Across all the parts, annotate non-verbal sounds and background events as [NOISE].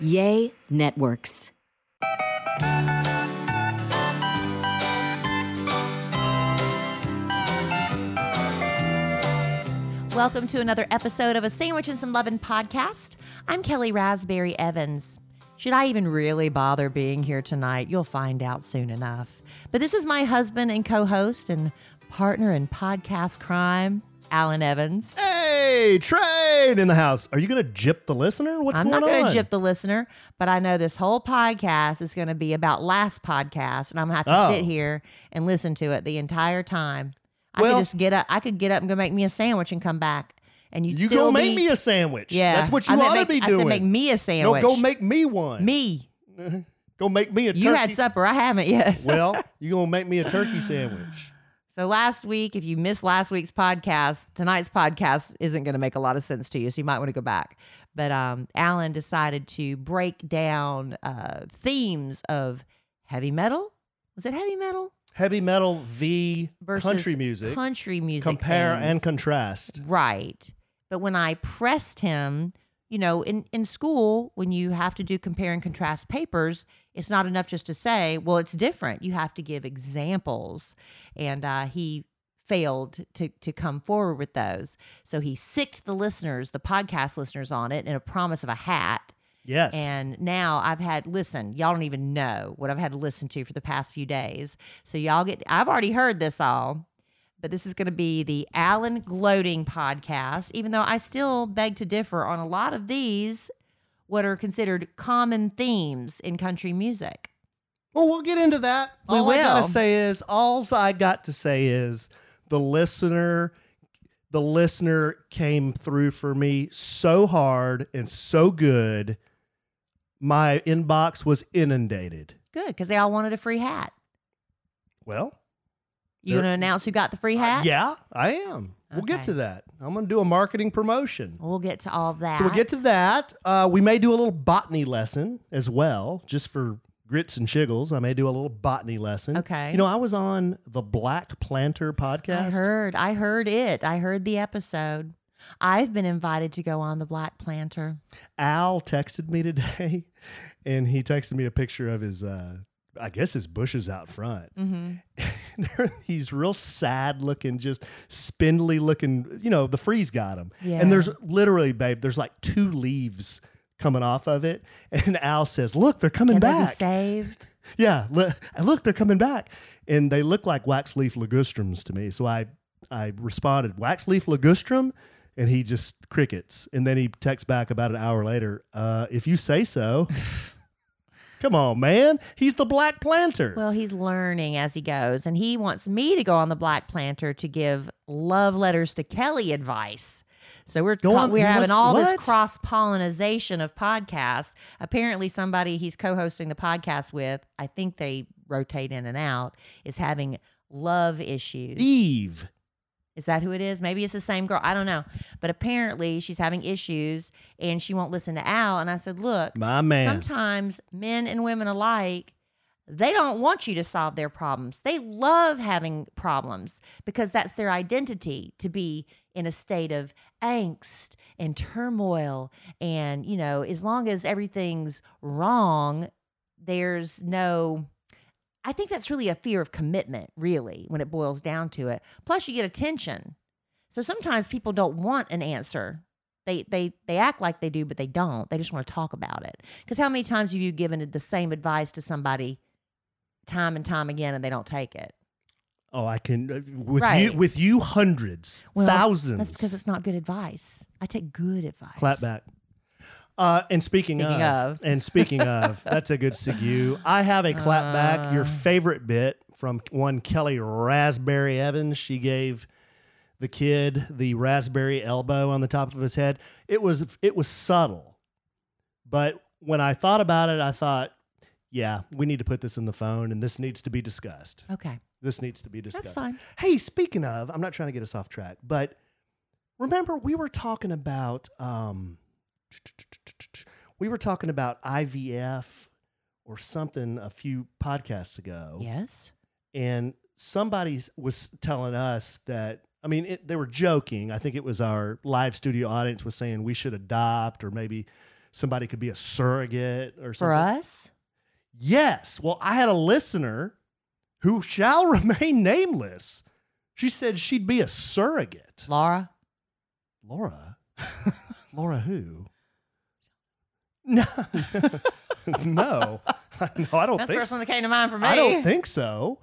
Yay Networks. Welcome to another episode of a Sandwich and Some Lovin' podcast. I'm Kellie Rasberry Evans. Should I even really bother being here tonight? You'll find out soon enough. But this is my husband and co host and partner in podcast crime, Allen Evans. Hey, train in the house. Are you going to jip the listener? What's I'm going on? I'm not going to jip the listener, but I know this whole podcast is going to be about last podcast, and I'm going to have to Oh. sit here and listen to it the entire time. I Well- could just get up. I could get up and go make me a sandwich and come back, and You still go make be- me a sandwich. Yeah, That's what you meant ought to make- be I doing. said make me a sandwich. No, go make me one. me. [LAUGHS] Go make me a turkey. You had supper. I haven't yet. well, [LAUGHS] you going to make me a turkey sandwich. So last week, if you missed last week's podcast, tonight's podcast isn't going to make a lot of sense to you, so you might want to go back. But um, Allen decided to break down uh, themes of heavy metal. Was it heavy metal Heavy metal v versus country music. Country music. Compare things. and contrast. Right. But when I pressed him, you know, in, in school, when you have to do compare and contrast papers, it's not enough just to say, well, it's different. You have to give examples. And uh, he failed to, to come forward with those. So he sicked the listeners, the podcast listeners on it in a promise of a hat. Yes. And now I've had listen, y'all don't even know what I've had to listen to for the past few days. So y'all get I've already heard this all, but this is going to be the Allen Gloating podcast, even though I still beg to differ on a lot of these what are considered common themes in country music. well, we'll get into that. We all I got to say is, all I got to say is the listener, the listener came through for me so hard and so good. My inbox was inundated. Good, because they all wanted a free hat. Well, You to announce who got the free hat? Yeah, I am. We'll get to that. I'm going to do a marketing promotion. We'll get to all that. So we'll get to that. Uh, we may do a little botany lesson as well, just for grits and shiggles. I may do a little botany lesson. Okay. You know, I was on the Black Planter podcast. I heard. I heard it. I heard the episode. I've been invited to go on the Black Planter. Al texted me today, [LAUGHS] and he texted me a picture of his, uh, I guess his bushes out front. Mm-hmm. [LAUGHS] there are these real sad looking, just spindly looking, you know, the freeze got them. Yeah. And there's literally, babe, there's like two leaves coming off of it. [LAUGHS] And Al says, Look, they're coming Can they back. saved? Yeah, look, look, they're coming back. And they look like wax leaf ligustrums to me. So I, I responded, Wax leaf ligustrum? And he just crickets. And then he texts back about an hour later, uh, If you say so. [LAUGHS] Come on, man. He's the black planter. Well, he's learning as he goes, and he wants me to go on the Black Planter to give love letters to Kellie advice. So we're co- on- we're having wants- all this cross pollination of podcasts. Apparently, somebody he's co-hosting the podcast with, I think they rotate in and out, is having love issues. Eve. Is that who it is? Maybe it's the same girl. I don't know. But apparently she's having issues and she won't listen to Al. And I said, look, My man. sometimes men and women alike, they don't want you to solve their problems. They love having problems because that's their identity to be in a state of angst and turmoil. And, you know, as long as everything's wrong, there's no. I think that's really a fear of commitment, really, when it boils down to it. Plus, you get attention. So sometimes people don't want an answer. They they they act like they do, but they don't. They just want to talk about it. Because how many times have you given the same advice to somebody, time and time again, and they don't take it? Oh, I can uh, with Right. you with you hundreds, Well, thousands. That's because it's not good advice. I take good advice. clap back. Uh, and speaking, Speaking of, of. and speaking of, [LAUGHS] that's a good segue. I have a clap back. Your Uh. favorite bit from one Kellie Rasberry Evans. She gave the kid the raspberry elbow on the top of his head. It was it was subtle, but when I thought about it, I thought, yeah, we need to put this in the phone, and this needs to be discussed. Okay. This needs to be discussed. That's fine. Hey, speaking of, I'm not trying to get us off track, but remember we were talking about um, we were talking about IVF or something a few podcasts ago, Yes. and somebody was telling us that. I mean, it, they were joking. I think it was our live studio audience was saying we should adopt, or maybe somebody could be a surrogate or something. For us? Yes. Well, I had a listener who shall [LAUGHS] remain nameless. She said she'd be a surrogate. Laura? Laura? [LAUGHS] Laura who? No. [LAUGHS] no. No, I don't That's the think first so. one that came to mind for me. I don't think so.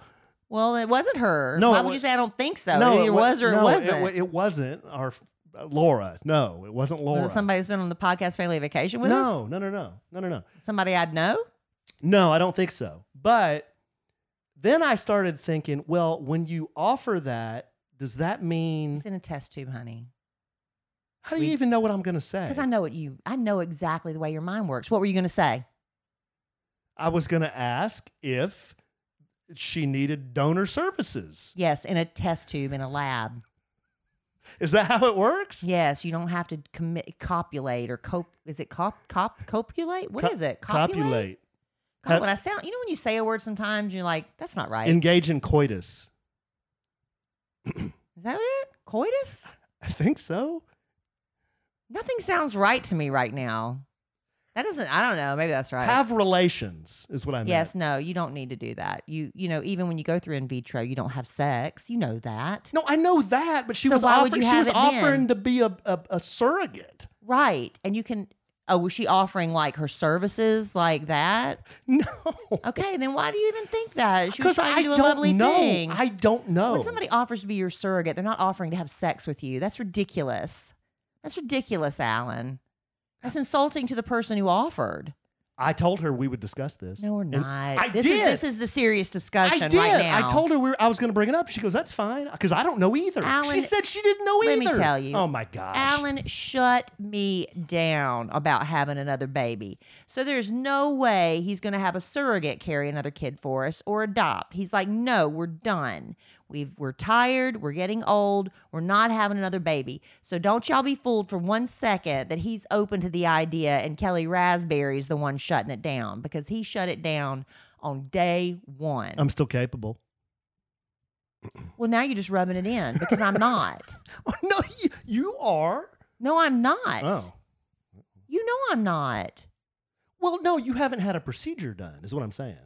Well, it wasn't her. No, Why it would you say I don't think so? no, it wa- was or no, it wasn't. wa- It, wasn't our uh, Laura. No, it wasn't Laura. Was it somebody who's been on the podcast Family Vacation with us? no, no, no, no, no, no, no. Somebody I'd know? No, I don't think so. But then I started thinking, well, when you offer that, does that mean It's in a test tube, honey. How do you even know what I'm going to say? Because I know what you I know exactly the way your mind works. What were you gonna say? I was going to ask if she needed donor services. Yes, in a test tube in a lab. Is that how it works? Yes, you don't have to commit copulate or cop is it cop cop copulate? What Co- is it? Copulate. Co- Have- when I sound you know when you say a word sometimes you're like, that's not right. Engage in coitus. is that it? Coitus? [LAUGHS] I think so. Nothing sounds right to me right now. That doesn't I don't know, maybe that's right. Have relations is what I meant. Yes, no, you don't need to do that. You you know, even when you go through in vitro, you don't have sex. You know that. No, I know that, but she So was why would offering, you she have was it then? offering to be a, a, a surrogate. Right. And you can oh, was she offering like her services like that? No. Okay, then why do you even think that? She was Because trying I to do a don't lovely know. thing. I don't know. When somebody offers to be your surrogate, they're not offering to have sex with you. That's ridiculous. That's ridiculous, Allen. That's [SIGHS] insulting to the person who offered. I told her we would discuss this. No, we're And not. I this did. is this is the serious discussion I did. right now. I told her we were, I was going to bring it up. She goes, "That's fine," because I don't know either. Allen, she said she didn't know let either. Let me tell you. Oh my gosh. Allen shut me down about having another baby. So there's no way he's going to have a surrogate carry another kid for us or adopt. He's like, "No, we're done. We've we're tired, we're getting old, we're not having another baby." So don't y'all be fooled for one second that he's open to the idea and Kellie Rasberry's the one shutting it down because he shut it down on day 1. I'm still capable. well, now you're just rubbing it in because I'm not. [LAUGHS] Oh, no, you, you are. No, I'm not. Oh. You know I'm not. Well, no, you haven't had a procedure done, is what I'm saying.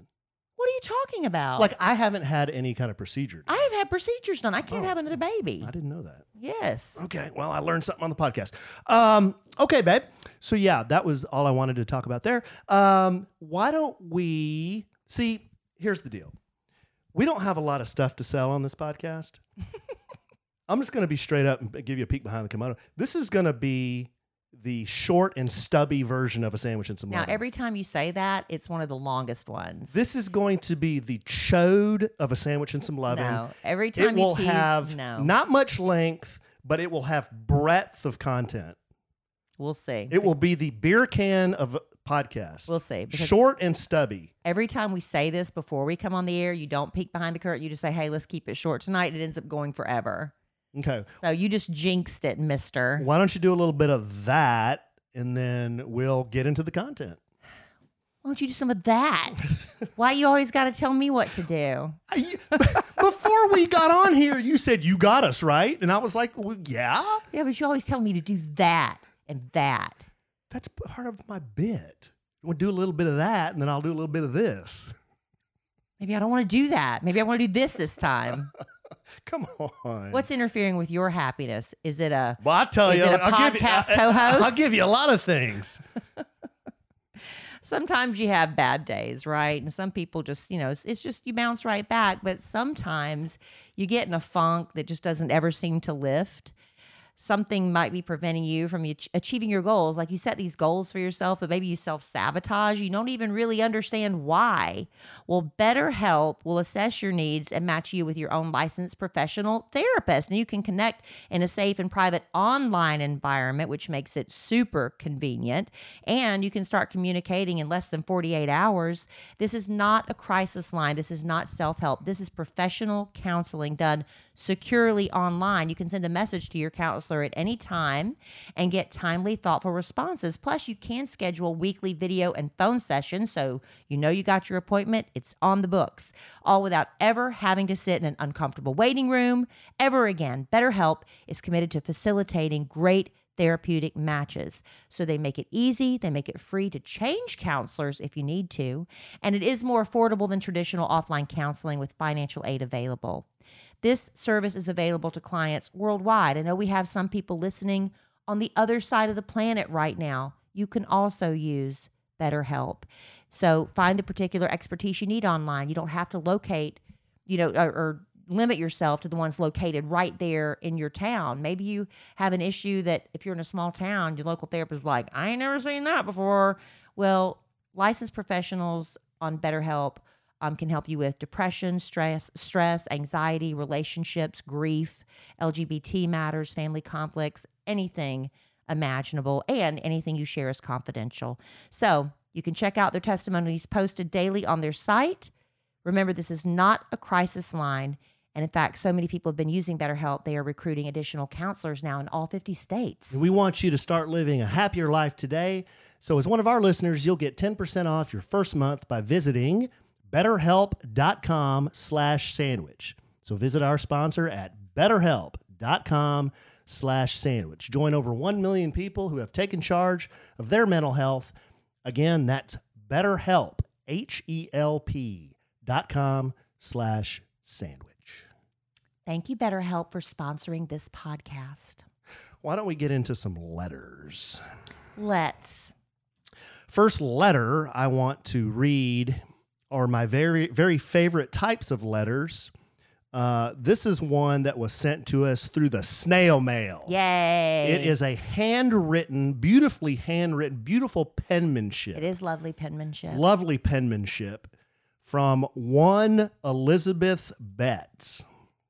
Are you talking about? Like I haven't had any kind of procedure. I have had procedures done. I can't Oh. have another baby. I didn't know that. Yes. Okay, well, I learned something on the podcast. Um, okay, babe. So yeah, that was all I wanted to talk about there. Um, why don't we see? Here's the deal: we don't have a lot of stuff to sell on this podcast. [LAUGHS] I'm just going to be straight up and give you a peek behind the kimono. This is going to be the short and stubby version of a sandwich and some Now, lemon. every time you say that, it's one of the longest ones. This is going to be the chode of a sandwich and some loving. no, every time It you will tease, have no, not much length, but it will have breadth of content. we'll see. It will be the beer can of podcast. We'll see. Short and stubby. every time we say this before we come on the air, you don't peek behind the curtain. You just say, "Hey, let's keep it short tonight." It ends up going forever. Okay. So you just jinxed it, Mister. Why don't you do a little bit of that and then we'll get into the content? Why don't you do some of that? [LAUGHS] Why you always got to tell me what to do? I- [LAUGHS] Before we got on here, you said you got us, right? And I was like, well, yeah, Yeah, but you always tell me to do that and that. that's part of my bit. We'll do a little bit of that and then I'll do a little bit of this. Maybe I don't want to do that. Maybe I want to do this this time. [LAUGHS] [LAUGHS] Come on. What's interfering with your happiness? Is it a well, I tell you, a I'll give you, podcast I- co-host? I'll give you a lot of things. [LAUGHS] [LAUGHS] sometimes you have bad days, right? And some people just, you know, it's, it's just you bounce right back. But sometimes you get in a funk that just doesn't ever seem to lift. Something might be preventing you from achieving your goals. Like you set these goals for yourself, but maybe you self sabotage. You don't even really understand why. Well, BetterHelp will assess your needs and match you with your own licensed professional therapist. And you can connect in a safe and private online environment, which makes it super convenient. And you can start communicating in less than 48 hours. This is not a crisis line. This is not self help. This is professional counseling done securely online. You can send a message to your counselor at any time and get timely, thoughtful responses. Plus, you can schedule weekly video and phone sessions so you know you got your appointment. It's on the books, all without ever having to sit in an uncomfortable waiting room ever again. BetterHelp is committed to facilitating great therapeutic matches. So they make it easy, they make it free to change counselors if you need to, and it is more affordable than traditional offline counseling with financial aid available. This service is available to clients worldwide. I know we have some people listening on the other side of the planet right now. You can also use BetterHelp. So find the particular expertise you need online. You don't have to locate, you know, or, or limit yourself to the ones located right there in your town. Maybe you have an issue that if you're in a small town, your local therapist is like, I ain't never seen that before. Well, licensed professionals on BetterHelp um, can help you with depression, stress, stress, anxiety, relationships, grief, LGBT matters, family conflicts, anything imaginable, and anything you share is confidential. So you can check out their testimonies posted daily on their site. Remember, this is not a crisis line. And in fact, so many people have been using BetterHelp, they are recruiting additional counselors now in all 50 states. We want you to start living a happier life today. So, as one of our listeners, you'll get 10% off your first month by visiting betterhelp.com slash sandwich. So visit our sponsor at betterhelp.com slash sandwich. Join over 1 million people who have taken charge of their mental health. Again, that's betterhelp, H-E-L-P dot com slash sandwich. Thank you, BetterHelp, for sponsoring this podcast. Why don't we get into some letters? Let's. First letter I want to read are my very, very favorite types of letters. Uh, this is one that was sent to us through the snail mail. Yay. It is a handwritten, beautifully handwritten, beautiful penmanship. It is lovely penmanship. Lovely penmanship from one Elizabeth Betts,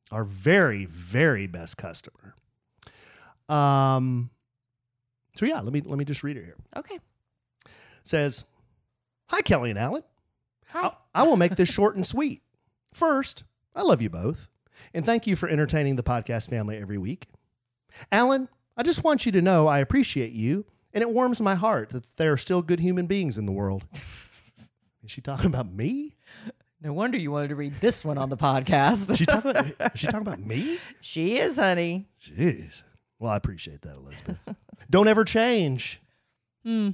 our very, very best customer. Um, so yeah, let me let me just read it here. okay. It says, "Hi Kellie and Allen. Hi. I, I will make this short and sweet. First, I love you both, and thank you for entertaining the podcast family every week. Allen, I just want you to know I appreciate you, and it warms my heart that there are still good human beings in the world. [LAUGHS] Is she talking about me? No wonder you wanted to read this one on the podcast. Is she talking [LAUGHS] about, is she talking about me? she is, honey. Jeez. Well, I appreciate that, Elizabeth. Don't ever change. Hmm.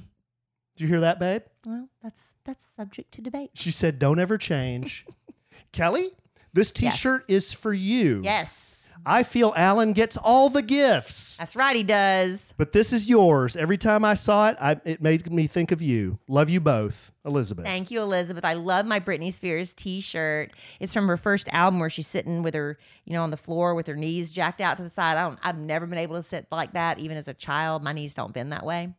Did you hear that, babe? Well, that's that's subject to debate. She said, Don't ever change. [LAUGHS] Kellie, this t shirt is for you. Yes. I feel Allen gets all the gifts, That's right, he does. but this is yours. Every time I saw it, I, it made me think of you. Love you both, Elizabeth. Thank you, Elizabeth. I love my Britney Spears T-shirt. It's from her first album where she's sitting with her, you know, on the floor with her knees jacked out to the side. I don't. I've never been able to sit like that, even as a child. My knees don't bend that way.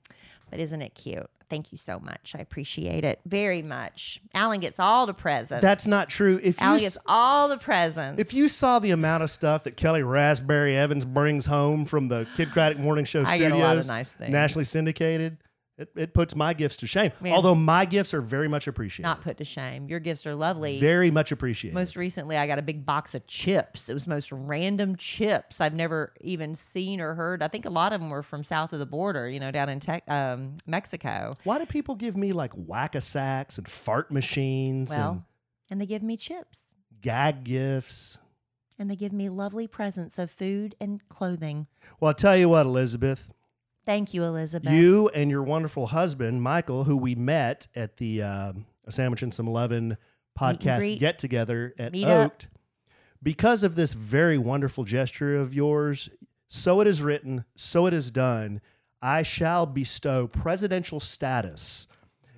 But isn't it cute? Thank you so much. I appreciate it very much. Allen gets all the presents. That's not true. If you Allen s- gets all the presents. if you saw the amount of stuff that Kellie Rasberry Evans brings home from the Kidd Kraddick Morning Show I studios, get a lot of nice things. nationally syndicated, it, it puts my gifts to shame. Man. Although my gifts are very much appreciated. not put to shame. Your gifts are lovely. very much appreciated. Most recently, I got a big box of chips. It was most random chips I've never even seen or heard. I think a lot of them were from south of the border, you know, down in Tex um, Mexico. Why do people give me like whack a sacks and fart machines and Well, and they give me chips. gag gifts? And they give me lovely presents of food and clothing. Well, I'll tell you what, Elizabeth, Thank you, Elizabeth. you and your wonderful husband, Michael, who we met at the um, A Sandwich and Some Lovin' podcast get together at Meet up. Oaked, because of this very wonderful gesture of yours, so it is written, so it is done. I shall bestow presidential status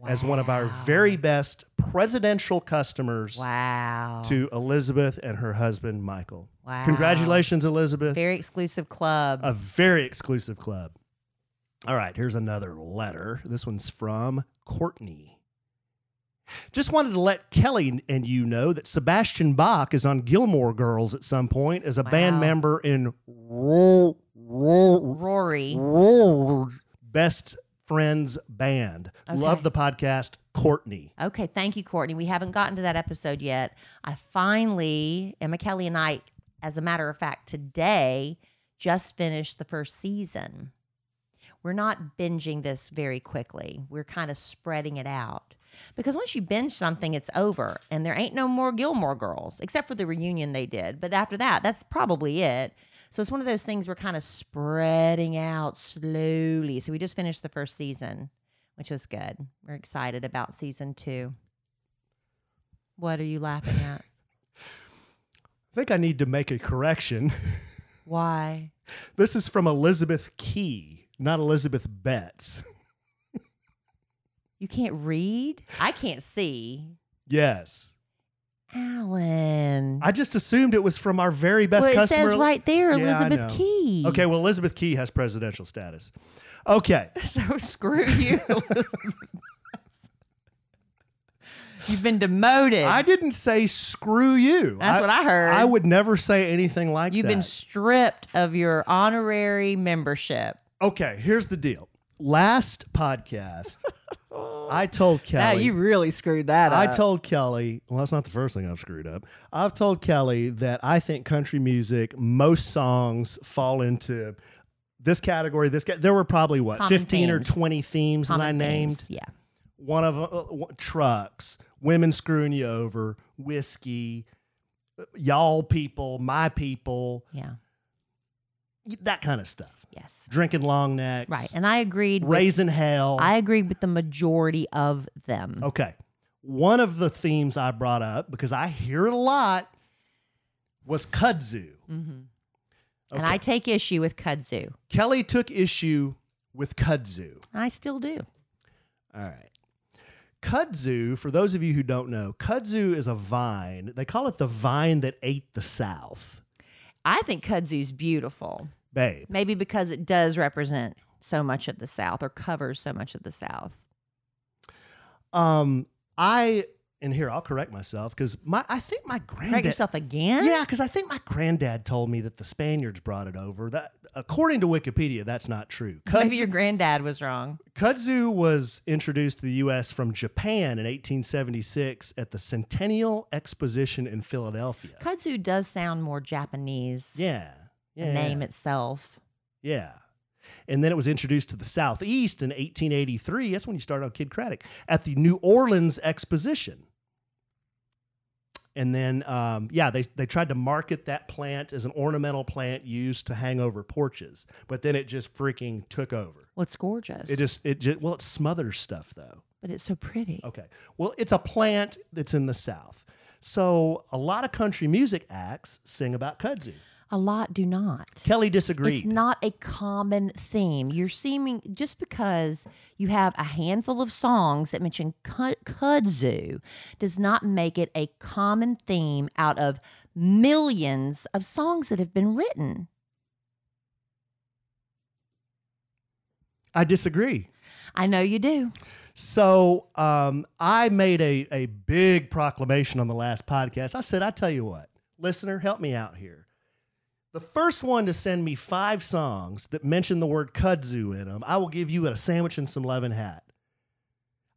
as one of our very best presidential customers Wow. to Elizabeth and her husband, Michael. Wow. Congratulations, Elizabeth. Very exclusive club. a very exclusive club. All right, here's another letter. This one's from Courtney. Just wanted to let Kellie and you know that Sebastian Bach is on Gilmore Girls at some point as a band member in Ro- Ro- Rory. Ro- Best Friends Band. Love the podcast, Courtney. Okay, thank you, Courtney. We haven't gotten to that episode yet. I finally, Emma Kellie and I, as a matter of fact, today just finished the first season. We're not binging this very quickly. We're kind of spreading it out. Because once you binge something, it's over. And there ain't no more Gilmore girls, except for the reunion they did. But after that, that's probably it. So it's one of those things we're kind of spreading out slowly. So we just finished the first season, which was good. We're excited about season two. What are you laughing at? [LAUGHS] I think I need to make a correction. [LAUGHS] Why? This is from Elizabeth Key, not Elizabeth Betts. You can't read? I can't see. Yes. Allen. I just assumed it was from our very best well, it customer. says right there, Yeah, Elizabeth. Key. Okay, well, Elizabeth Key has presidential status. Okay. [LAUGHS] So screw you. [LAUGHS] You've been demoted. I didn't say screw you. That's what I heard. I would never say anything like that. You've been stripped of your honorary membership. Okay, here's the deal. Last podcast, [LAUGHS] I told Kellie. Now you really screwed that up. I told Kellie, well, that's not the first thing I've screwed up. I've told Kellie that I think country music, most songs fall into this category. This ca- there were probably what Common fifteen or themes. twenty themes that I Common named. themes, Yeah. One of them, uh, w- trucks, women screwing you over, whiskey, uh, y'all people, my people, Yeah. That kind of stuff. Yes. Drinking long necks, Right. And I agreed with, raising hell. I agreed with the majority of them. Okay. One of the themes I brought up, because I hear it a lot, was kudzu. Mm-hmm. And Okay. I take issue with kudzu. Kellie took issue with kudzu. I still do. All right. Kudzu, for those of you who don't know, kudzu is a vine. They call it the vine that ate the South. I think kudzu's beautiful. Babe. Maybe because it does represent so much of the South or covers so much of the South. Um, I and here I'll correct myself because my I think my Correct granddad yourself again? Yeah, because I think my granddad told me that the Spaniards brought it over. That according to Wikipedia, that's not true. [LAUGHS] Maybe your granddad was wrong. Kudzu was introduced to the U.S. from Japan in 1876 at the Centennial Exposition in Philadelphia. Kudzu does sound more Japanese. Yeah, The yeah, name itself. yeah. And then it was introduced to the Southeast in 1883. That's when you started on Kidd Kraddick at the New Orleans Exposition. And then, um, yeah, they, they tried to market that plant as an ornamental plant used to hang over porches, but then it just freaking took over. Well, it's gorgeous. It just, it just, well, it smothers stuff though. but it's so pretty. Okay. Well, it's a plant that's in the South. So a lot of country music acts sing about kudzu. A lot do not. Kellie disagreed. It's not a common theme. You're seeming just because you have a handful of songs that mention kudzu does not make it a common theme out of millions of songs that have been written. I disagree. I know you do. So um, I made a, a big proclamation on the last podcast. I said, I tell you what, listener, help me out here. The first one to send me five songs that mention the word kudzu in them, I will give you a sandwich and some Lovin' hat.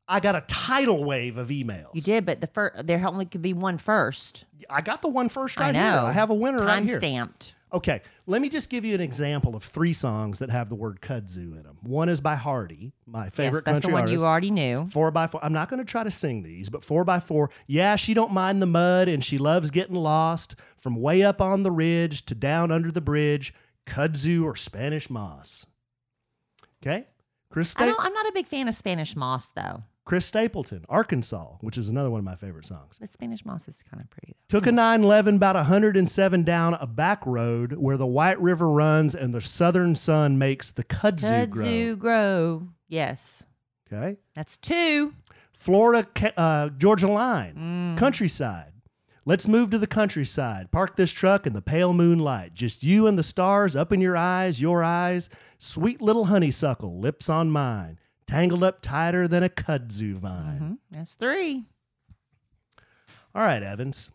I got a tidal wave of emails. You did, but the first there only could be one first. I got the one first right I here. know. I have a winner right Time here. stamped. Okay, let me just give you an example of three songs that have the word kudzu in them. One is by Hardy, my favorite yes, that's country the one artist. you already knew. Four by four. I'm not going to try to sing these, but four by four. Yeah, she don't mind the mud and she loves getting lost from way up on the ridge to down under the bridge. Kudzu or Spanish moss. Okay, Chris, I don't, I'm not a big fan of Spanish moss though. Chris Stapleton, Arkansas, which is another one of my favorite songs. But Spanish moss is kind of pretty though. Took a 911 about 107 down a back road where the White River runs and the southern sun makes the kudzu, grow. Kudzu grow. Yes. Okay. That's two. Florida, uh, Georgia line, countryside. Let's move to the countryside. Park this truck in the pale moonlight. Just you and the stars up in your eyes, your eyes. Sweet little honeysuckle, lips on mine. Tangled up tighter than a kudzu vine. Mhm. That's three. All right, Evans.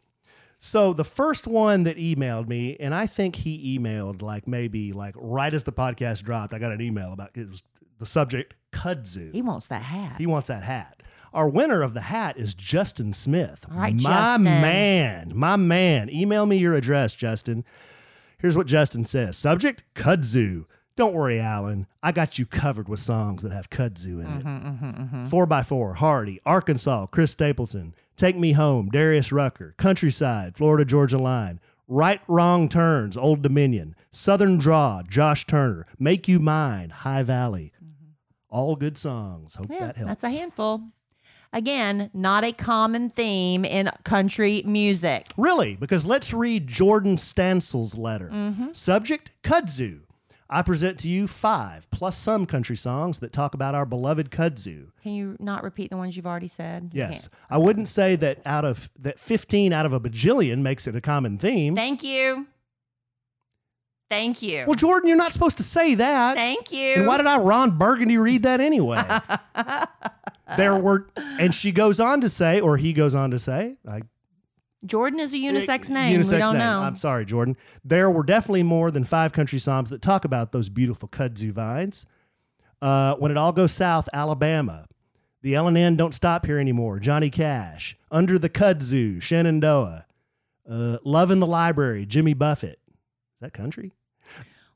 So the first one that emailed me, and I think he emailed like maybe like right as the podcast dropped, I got an email about it was the subject kudzu. He wants that hat. He wants that hat. Our winner of the hat is Justin Smith. All right, my Justin. man, my man. Email me your address, Justin. Here's what Justin says Subject Kudzu. Don't worry, Allen. I got you covered with songs that have kudzu in it. Mm-hmm, Four by Four, Hardy, Arkansas, Chris Stapleton, Take Me Home, Darius Rucker, Countryside, Florida Georgia Line, Right Wrong Turns, Old Dominion, Southern Draw, Josh Turner, Make You Mine, High Valley. All good songs. Hope Mm-hmm. yeah, that helps. that's a handful. Again, not a common theme in country music. Really? Because let's read Jordan Stansel's letter. Mm-hmm. Subject Kudzu. I present to you five plus some country songs that talk about our beloved kudzu. Can you not repeat the ones you've already said? You Yes, can't. I wouldn't say that out of that 15 out of a bajillion makes it a common theme. Thank you. Thank you. well, Jordan, you're not supposed to say that. Thank you. And why did I Ron Burgundy read that anyway? [LAUGHS] there were, and she goes on to say, or he goes on to say, I Jordan is a unisex name. Unisex we don't name. know. I'm sorry, Jordan. There were definitely more than five country songs that talk about those beautiful kudzu vines. Uh, when it all goes south, Alabama. The L and N don't stop here anymore. Johnny Cash. Under the kudzu, Shenandoah. Uh, Love in the Library, Jimmy Buffett. Is that country?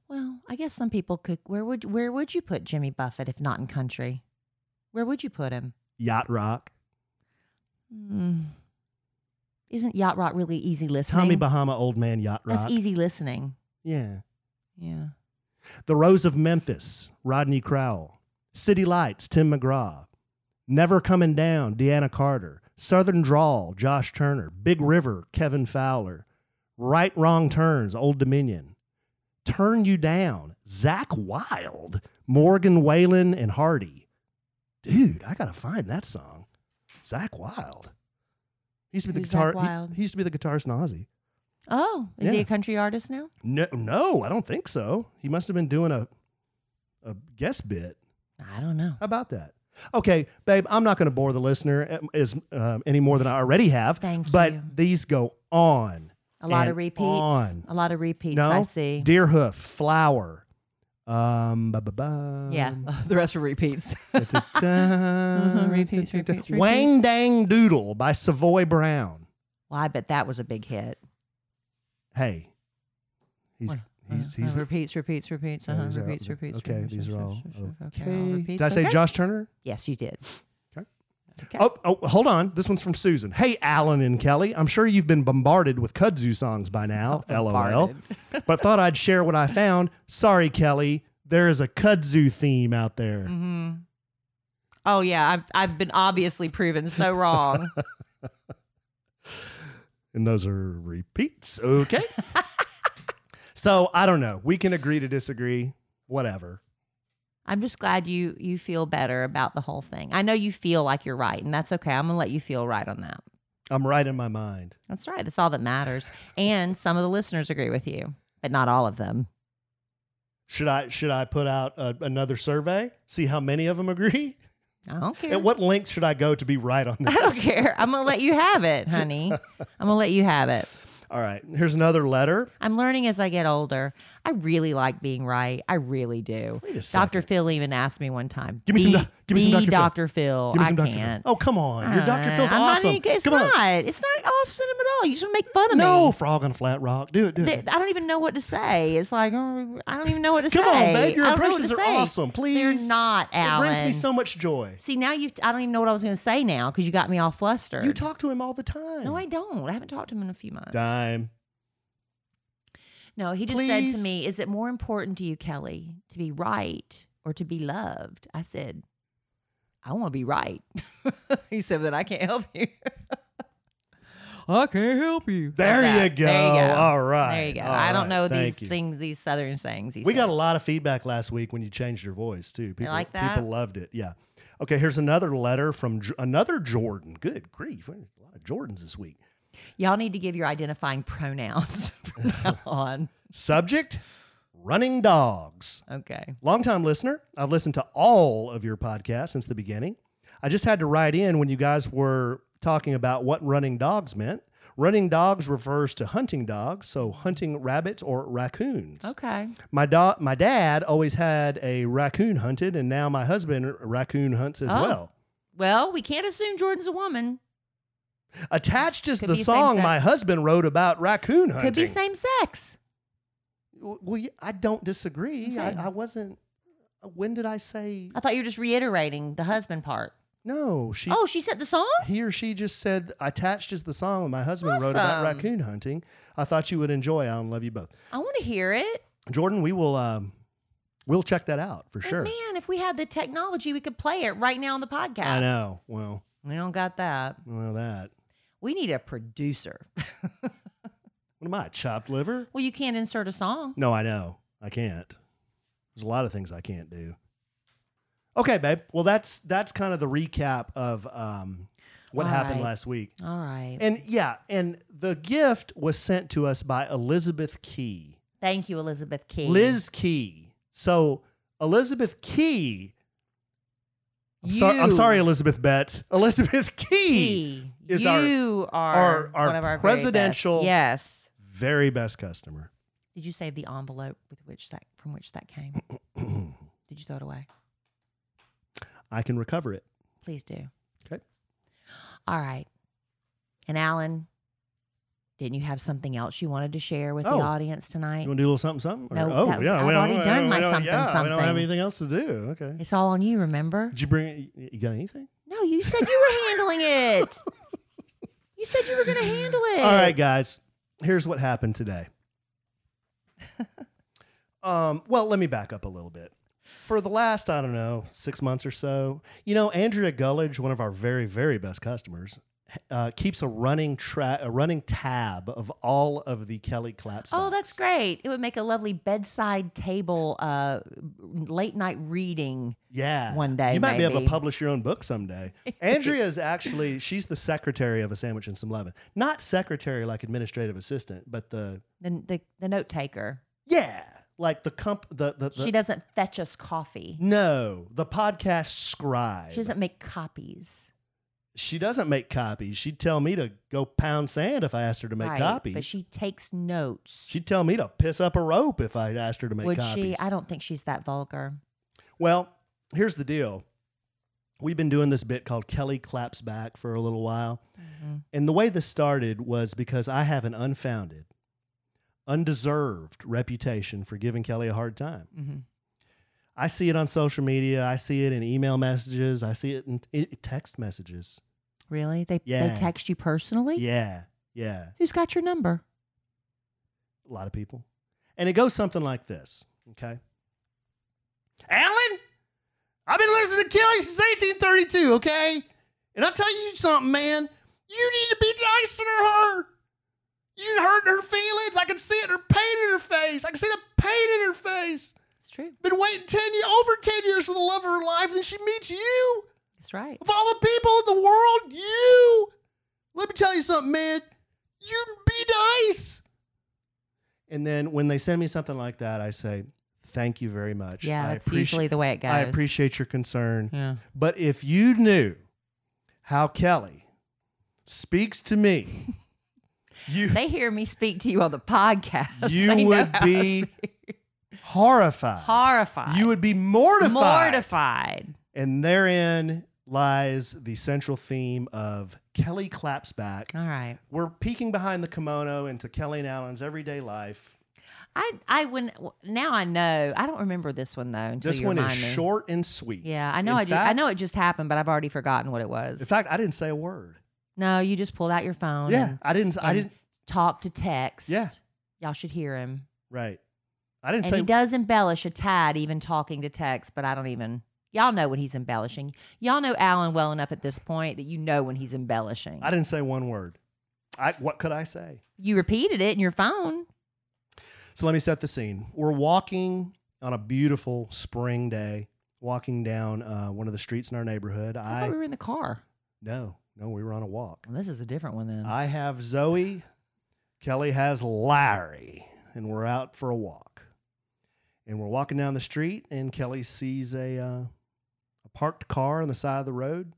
Well, I guess some people could. Where would where would you put Jimmy Buffett if not in country? Where would you put him? Yacht Rock. Mm. Isn't yacht rock really easy listening? Tommy Bahama, Old Man Yacht Rock. That's easy listening. Yeah. Yeah. The Rose of Memphis, Rodney Crowell. City Lights, Tim McGraw. Never Coming Down, Deana Carter. Southern Drawl, Josh Turner. Big River, Kevin Fowler. Right Wrong Turns, Old Dominion. Turn You Down, Zach Wild. Morgan Wallen and Hardy. Dude, I gotta find that song. Zach Wild. He used to be the Who's Zach guitar. he- He, used to be the guitarist in Ozzy. Oh, is he Yeah. a country artist now? No, no, I don't think so. He must have been doing a a guest bit. I don't know. How about that? Okay, babe, I'm not going to bore the listener uh, as uh, any more than I already have. Thank but you. these go on. A lot and of repeats. On. A lot of repeats. no, I see. Deerhoof, Flower. Um, ba, ba, ba, yeah, [LAUGHS] the rest are repeats. [LAUGHS] da, da, da, Repeats, repeats, Wang repeats. Dang Doodle by Savoy Brown. well, I bet that was a big hit. Hey, he's he's Uh, he's uh, repeats, repeats, repeats. Uh-huh. Repeats, repeats. Okay, repeats, these are all okay. okay, Did I say. Josh Turner? Yes, you did. Okay. Oh, oh, hold on. This one's from Susan. Hey, Allen and Kellie. I'm sure you've been bombarded with kudzu songs by now. [LAUGHS] LOL. But thought I'd share what I found. Sorry, Kellie. There is a kudzu theme out there. Mm-hmm. Oh yeah, I've I've been obviously proven so wrong. [LAUGHS] And those are repeats. Okay. [LAUGHS] so I don't know. We can agree to disagree. Whatever. I'm just glad you you feel better about the whole thing. I know you feel like you're right, and that's okay. I'm gonna let you feel right on that. I'm right in my mind. That's right. That's all that matters. And some of the listeners agree with you, but not all of them. Should I should I put out a, another survey? See how many of them agree? I don't care. At what length should I go to be right on this? [LAUGHS] I don't care. I'm gonna let you have it, honey. [LAUGHS] I'm gonna let you have it. All right. Here's another letter. I'm learning as I get older. I really like being right. I really do. Wait a Dr. Phil even asked me one time. Give me some "The- doc- give me some Dr. Phil. Dr. Phil. Give me I some Dr. Phil. can't. Oh, come on. Your Dr. Uh, Phil's I'm awesome. Not it's come not. on. It's not offset him at all. You should make fun of No, me. No, frog on a flat rock. Do it. Do it. I don't even know what to say. It's like oh, I don't even know what to Come say. Come on, babe. Your I don't know what impressions are say. awesome. They're Please. not, Alan. It brings me so much joy. See now you. I don't even know what I was going to say now because you got me all flustered. You talk to him all the time. No, I don't. I haven't talked to him in a few months. Dime. No, he just said to me, "Is it more important to you, Kellie, to be right or to be loved?" I said, "I want to be right." [LAUGHS] he said, "Then I can't help you." [LAUGHS] I can't help you. There you go. There you go. All right. There you go. All I don't right. know Thank these you. things, these southern sayings. he We got a lot of feedback last week when you changed your voice too. People, like that? people loved it. Yeah. Okay, here's another letter from J- another Jordan. Good grief. A lot of Jordans this week. Y'all need to give your identifying pronouns [LAUGHS] from now on. Subject Running Dogs. Okay. Longtime listener. I've listened to all of your podcasts since the beginning. I just had to write in when you guys were talking about what running dogs meant. Running dogs refers to hunting dogs, so hunting rabbits or raccoons. Okay. My do- my dad always had a raccoon hunted, and now my husband raccoon hunts as Oh. well. Well, we can't assume Jordan's a woman. Attached is Could the song my husband wrote about raccoon hunting. Could be same sex. Well, I don't disagree. I, I wasn't. When did I say I thought you were just reiterating the husband part. no? She. Oh, she said the song? He or she just said attached is the song my husband wrote about Awesome. raccoon hunting. I thought you would enjoy. I love you both, I want to hear it. Jordan. We will. Um, we'll check that out for But sure. man, if we had the technology, we could play it right now on the podcast. I know. Well, We don't got that. well, that. We need a producer. [LAUGHS] What am I? Chopped liver? well, you can't insert a song. No, I know. I can't. There's a lot of things I can't do. Okay, babe. Well, that's that's kind of the recap of um, what All happened right. last week. All right. And yeah, and the gift was sent to us by Elizabeth Key. Thank you, Elizabeth Key. Liz Key. So Elizabeth Key. I'm, sorry, I'm sorry, Elizabeth Betts. Elizabeth Key, Key. is our- are our- our one of our very best. presidential- Yes. Very best customer. Did you save the envelope with which that from which that came? [CLEARS THROAT] Did you throw it away? I can recover it. Please do. Okay. All right. And Allen, didn't you have something else you wanted to share with Oh. the audience tonight? You want to do a little something, something? Or- No, oh, that yeah. I've already we done my we don't- something, yeah, We don't have anything else to do. Okay. It's all on you, remember? Did you bring? You got anything? No, you said you were handling it. [LAUGHS] You said you were going to handle it. All right, guys. Here's what happened today. [LAUGHS] um, well, let me back up a little bit. For the last, I don't know, six months or so, you know, Andrea Gullidge, one of our very, very best customers, uh, keeps a running tra- a running tab of all of the Kellie claps. Oh, that's great. It would make a lovely bedside table uh, late night reading. Yeah. one day, You might be able to publish your own book someday. [LAUGHS] Andrea is actually, she's the secretary of a sandwich and some Lovin'. Not secretary like administrative assistant, but the, The, the, the note taker. yeah, like the comp, the, the, the She doesn't fetch us coffee. no, the podcast scribe. She doesn't make copies. She doesn't make copies. She'd tell me to go pound sand if I asked her to make right, copies. But she takes notes. She'd tell me to piss up a rope if I asked her to make Would copies. she? I don't think she's that vulgar. Well, here's the deal. We've been doing this bit called Kellie Claps Back for a little while. Mm-hmm. And the way this started was because I have an unfounded, undeserved reputation for giving Kellie a hard time. Mm-hmm. I see it on social media. I see it in email messages. I see it in text messages. Really? They Yeah. they text you personally? Yeah, yeah. Who's got your number? A lot of people. And it goes something like this, okay? Allen, I've been listening to Kellie since 1832, okay? And I'll tell you something, man. You need to be nicer to her. You hurt her feelings. I can see it in her pain in her face. I can see the pain in her face. It's true. Been waiting 10 years, over 10 years for the love of her life, and then she meets you. That's right. Of all the people in the world, you. Let me tell you something, man. You be nice. And then when they send me something like that, I say, thank you very much. Yeah, I that's usually the way it goes. I appreciate your concern. Yeah. But if you knew how Kellie speaks to me, [LAUGHS] you They hear me speak to you on the podcast. You would be speak. Horrified. horrified. You would be mortified. mortified. And therein lies the central theme of Kellie Claps Back. All right. We're peeking behind the kimono into Kellie and Allen's everyday life. I I when now I know. I don't remember this one though until This one is me. short and sweet. Yeah, I know. In I, ju- I know it just happened, but I've already forgotten what it was. In fact, I didn't say a word. no, you just pulled out your phone. Yeah, and, I didn't. I didn't. talk to text. Yeah. y'all should hear him. Right. I didn't And say. he does embellish a tad, even talking to text, but I don't even. Y'all know when he's embellishing. Y'all know Allen well enough at this point that you know when he's embellishing. I didn't say one word. I. What could I say? you repeated it in your phone. So let me set the scene. We're walking on a beautiful spring day, walking down uh, one of the streets in our neighborhood. I I thought we were in the car. no, no, we were on a walk. Well, this is a different one then. I have Zoe, Kellie has Larry, and we're out for a walk. And we're walking down the street, and Kellie sees a uh, a parked car on the side of the road,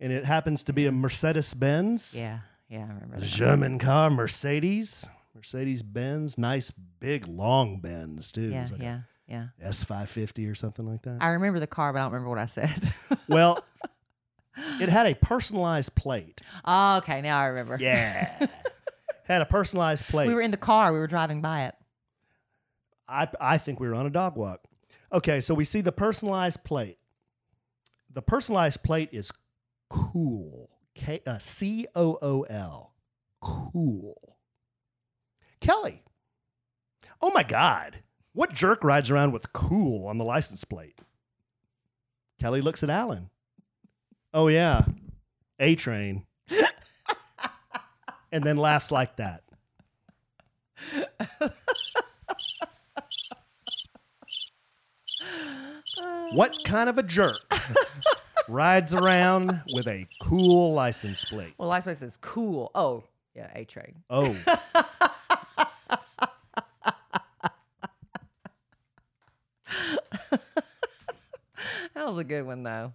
and it happens to be a Mercedes Benz. yeah, yeah, I remember. A that. German car, Mercedes, Mercedes Benz, nice big long Benz too. Yeah, like yeah, yeah. S five fifty or something like that. I remember the car, but I don't remember what I said. [LAUGHS] well, it had a personalized plate. oh, okay, now I remember. Yeah, [LAUGHS] had a personalized plate. we were in the car. We were driving by it. I I think we were on a dog walk. Okay, so we see the personalized plate. The personalized plate is cool. K uh, C O O L. Cool. Kellie. Oh my God. What jerk rides around with cool on the license plate? Kellie looks at Allen. Oh yeah. A train. [LAUGHS] and then laughs like that. [LAUGHS] What kind of a jerk rides around with a cool license plate? Well, license is cool. Oh, yeah, A train. Oh, [LAUGHS] That was a good one though.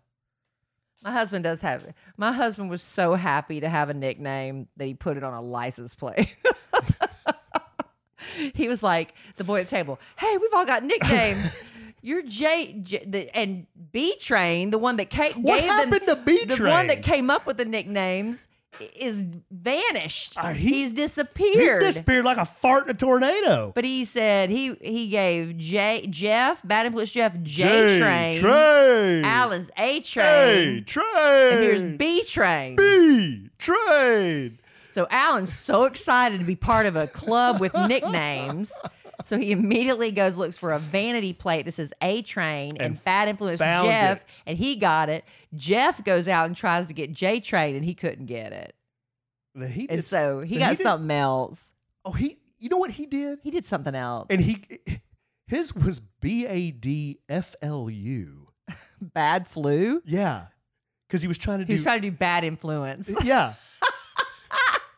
My husband does have it. My husband was so happy to have a nickname that he put it on a license plate. [LAUGHS] he was like the boy at the table. Hey, we've all got nicknames. [LAUGHS] You're J, J the, and B Train, the one that came, What gave happened the, to B The one that came up with the nicknames is vanished. Uh, he- He's disappeared. he disappeared. like a fart in a tornado. But he said he he gave J Jeff Bad Influence Jeff J Train, Train. Allen's A A Train, Train. and here's B Train. B Train. So Allen's so excited to be part of a club with nicknames. [LAUGHS] So he immediately goes looks for a vanity plate that says A Train and, And Bad Influence Jeff, it. and he got it. Jeff goes out and tries to get J Train, and he couldn't get it, He and so he he got did- something else. Oh, he. You know what he did? He did something else. And he, his was B A D F L U. [LAUGHS] Bad flu. Yeah, because he was trying to He was trying to do bad influence. yeah, [LAUGHS]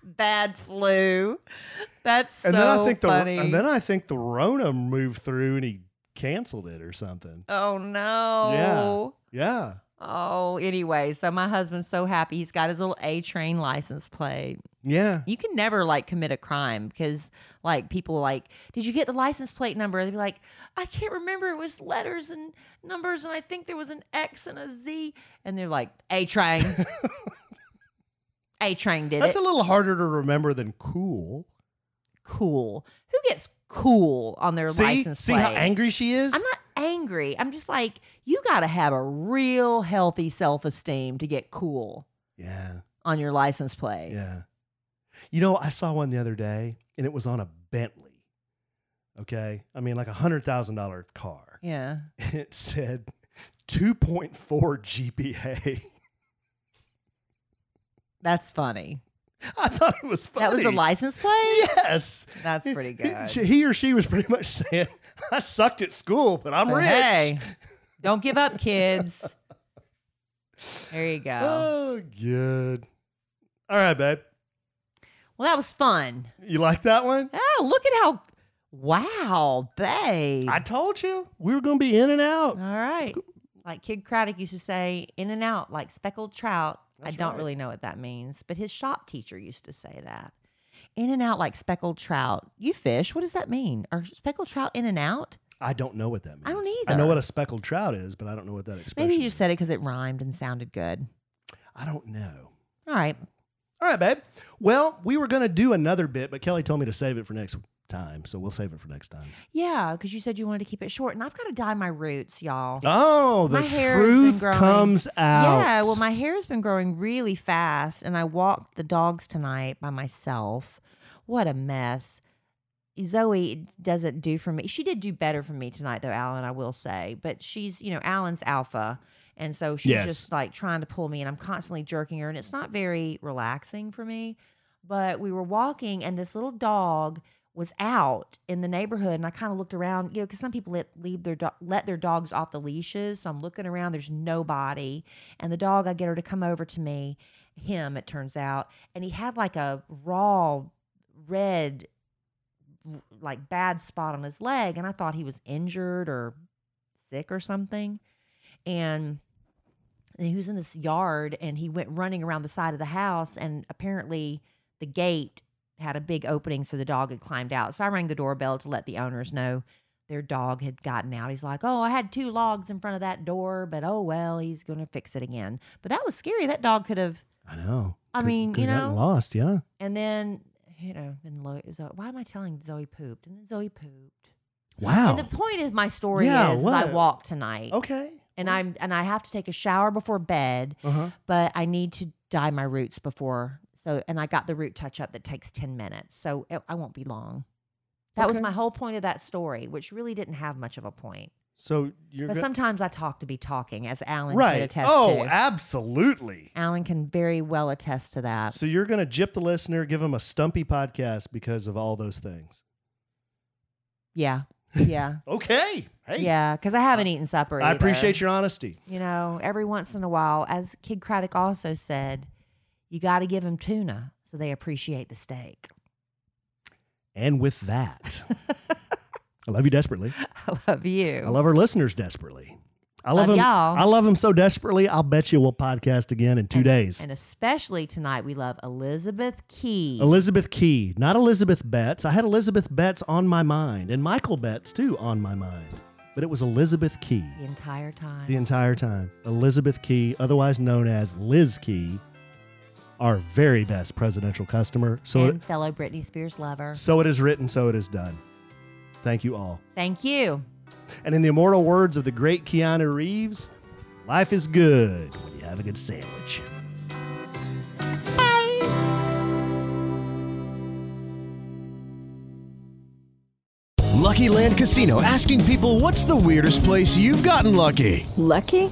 bad flu. That's so and then I think funny. the and then I think the Rona moved through and he canceled it or something. oh no. Yeah. Yeah. Oh, anyway, so my husband's so happy. He's got his little A train license plate. Yeah. You can never like commit a crime because like people like, did you get the license plate number? They'd be like, I can't remember. It was letters and numbers, and I think there was an X and a Z. And they're like, A train. [LAUGHS] A train did That's it. a little harder to remember than cool. cool. Who gets cool on their See, license see plate? how angry she is. I'm not angry. I'm just like, you got to have a real healthy self esteem to get cool yeah, on your license plate. yeah. You know, I saw one the other day, and it was on a Bentley. Okay, I mean, like a hundred thousand dollar car. Yeah. [LAUGHS] It said two point four GPA. That's funny. I thought it was funny. That was a license plate? Yes, That's pretty good. He, he or she was pretty much saying, "I sucked at school, but I'm But rich." Hey, don't give up, kids. There you go. Oh, good. All right, babe. Well, that was fun. You like that one? Oh, look at how. Wow, babe. I told you we were going to be in and out. All right. Like Kidd Kraddick used to say, in and out, like speckled trout. I don't right. really know what that means, but his shop teacher used to say that. In and out like speckled trout. You fish. What does that mean? Are speckled trout in and out? I don't know what that means. I don't either. I know what a speckled trout is, but I don't know what that expression. Maybe you just said it because it rhymed and sounded good. I don't know. All right. All right, babe. Well, we were going to do another bit, but Kellie told me to save it for next time, so we'll save it for next time. Yeah, because you said you wanted to keep it short, and I've got to dye my roots, y'all. Oh, the My hair truth comes out. Yeah, well, my hair has been growing really fast, and I walked the dogs tonight by myself. What a mess. Zoe doesn't do for me. She did do better for me tonight, though, Allen, I will say. But she's, you know, Allen's alpha. And so she's Yes. just like trying to pull me, and I'm constantly jerking her, and it's not very relaxing for me. But we were walking, and this little dog was out in the neighborhood and I kind of looked around, you know, because some people let leave their do- let their dogs off the leashes. So I'm looking around, there's nobody. And the dog, I get her to come over to me, him, it turns out, and he had like a raw red, like bad spot on his leg. And I thought he was injured or sick or something. And and he was in this yard and he went running around the side of the house and apparently the gate had a big opening so the dog had climbed out so i rang the doorbell to let the owners know their dog had gotten out he's like oh i had two logs in front of that door but oh well he's going to fix it again but that was scary that dog could have I know. I Could- mean, could you know- lost. Yeah. and then you know then Zoe, why am i telling zoe pooped and then zoe pooped Wow. and the point of my story Yeah, is, is i walked tonight okay. and i'm and i have to take a shower before bed Uh huh. but I need to dye my roots before. So, and I got the root touch up that takes 10 minutes. So it, I won't be long. That was my whole point of that story, which really didn't have much of a point. So you're But go- sometimes I talk to be talking, as Allen could right. attest Oh, to. absolutely. Allen can very well attest to that. So you're going to jip the listener, give them a stumpy podcast because of all those things. Yeah. Yeah. [LAUGHS] Okay. Hey. Yeah. Because I haven't eaten supper. I appreciate your honesty. You know, every once in a while, as Kidd Kraddick also said, you got to give them tuna so they appreciate the steak. And with that, I love you desperately. [LAUGHS] I love you. I love our listeners desperately. I love, Love them. y'all. I love them so desperately. I'll bet you we'll podcast again in two And- days. And especially tonight, we love Elizabeth Key. Elizabeth Key, not Elizabeth Betts. I had Elizabeth Betts on my mind, and Michael Betts too on my mind, but it was Elizabeth Key the entire time. the entire time. Elizabeth Key, otherwise known as Liz Key, our very best presidential customer. So, and it, fellow Britney Spears lover. so it is written, so it is done. Thank you all. Thank you. And in the immortal words of the great Keanu Reeves, life is good when you have a good sandwich. Lucky Land Casino asking people what's the weirdest place you've gotten lucky? Lucky?